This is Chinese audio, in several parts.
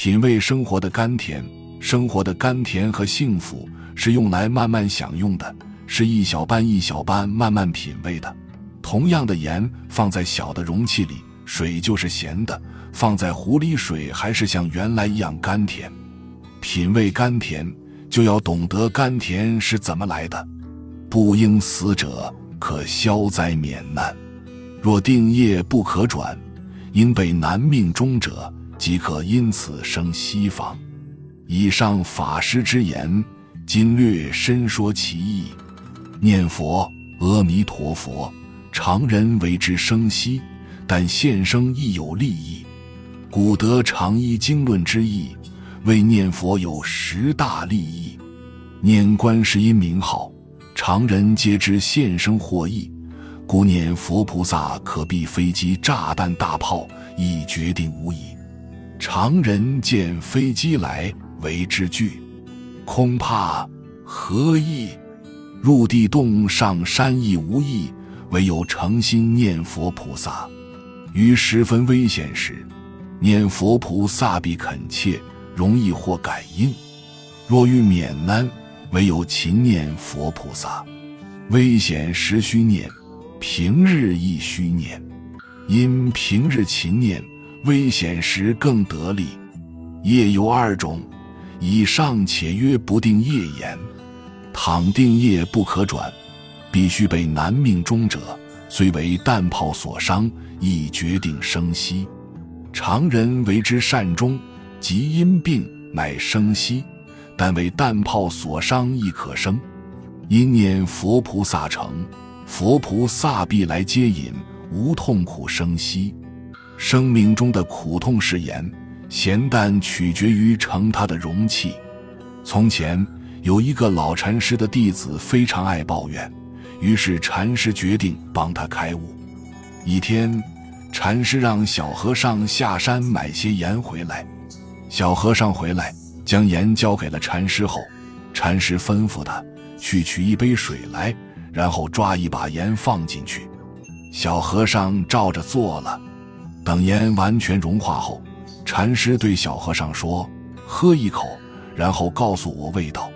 品味生活的甘甜，生活的甘甜和幸福是用来慢慢享用的，是一小半一小半慢慢品味的。同样的盐放在小的容器里，水就是咸的；放在壶里，水还是像原来一样甘甜。品味甘甜，就要懂得甘甜是怎么来的。不应死者，可消灾免难；若定业不可转，应被难命中者。即可因此生西方。以上法师之言，今略深说其意。念佛，阿弥陀佛，常人为之生息，但现生亦有利益。古德常依经论之意，为念佛有十大利益。念观世音名号，常人皆知现生获益，故念佛菩萨可避飞机、炸弹、大炮，亦决定无疑。常人见飞机来，为之惧，恐怕何意？入地洞上山亦无益，唯有诚心念佛菩萨。于十分危险时，念佛菩萨必恳切，容易获感应。若欲免难，唯有勤念佛菩萨。危险时须念，平日亦须念，因平日勤念。危险时更得力。业有二种，以上且曰不定业言。倘定业不可转，必须被难命中者，虽为弹炮所伤，亦决定生息。常人为之善终，即因病乃生息，但为弹炮所伤亦可生。因念佛菩萨成，佛菩萨必来接引，无痛苦生息。生命中的苦痛是盐，咸淡取决于盛它的容器。从前有一个老禅师的弟子非常爱抱怨，于是禅师决定帮他开悟。一天，禅师让小和尚下山买些盐回来。小和尚回来，将盐交给了禅师后，禅师吩咐他去取一杯水来，然后抓一把盐放进去。小和尚照着做了。等盐完全融化后，禅师对小和尚说：“喝一口，然后告诉我味道。”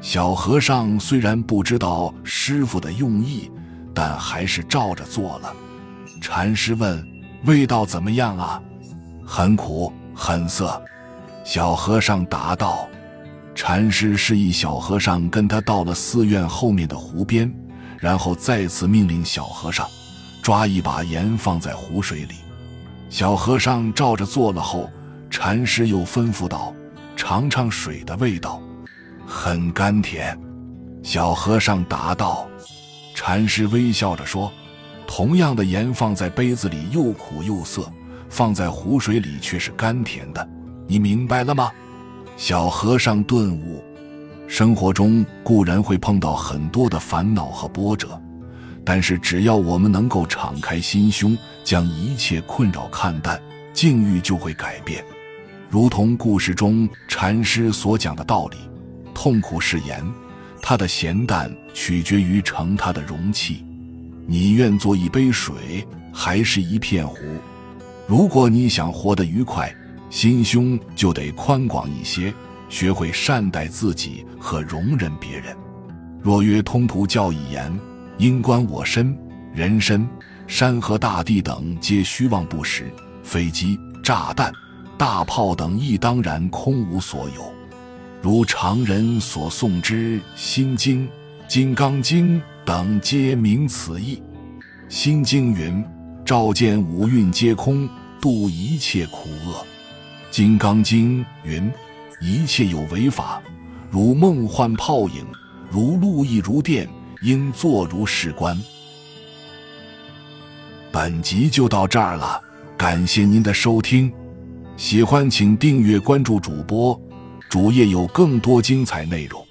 小和尚虽然不知道师傅的用意，但还是照着做了。禅师问：“味道怎么样啊？”“很苦，很涩。”小和尚答道。禅师示意小和尚跟他到了寺院后面的湖边，然后再次命令小和尚抓一把盐放在湖水里。小和尚照着做了后，禅师又吩咐道：“尝尝水的味道，很甘甜。”小和尚答道：“禅师微笑着说，同样的盐放在杯子里又苦又涩，放在湖水里却是甘甜的。你明白了吗？”小和尚顿悟：生活中固然会碰到很多的烦恼和波折。但是，只要我们能够敞开心胸，将一切困扰看淡，境遇就会改变。如同故事中禅师所讲的道理：痛苦是盐，它的咸淡取决于盛它的容器。你愿做一杯水，还是一片湖？如果你想活得愉快，心胸就得宽广一些，学会善待自己和容忍别人。若曰通途教以言。因观我身、人身、山河大地等，皆虚妄不实；飞机、炸弹、大炮等，亦当然空无所有。如常人所诵之《心经》《金刚经》等，皆明此意。《心经》云：“照见五蕴皆空，度一切苦厄。”《金刚经》云：“一切有为法，如梦幻泡影，如露亦如电。”应坐如是观。本集就到这儿了，感谢您的收听，喜欢请订阅关注主播，主页有更多精彩内容。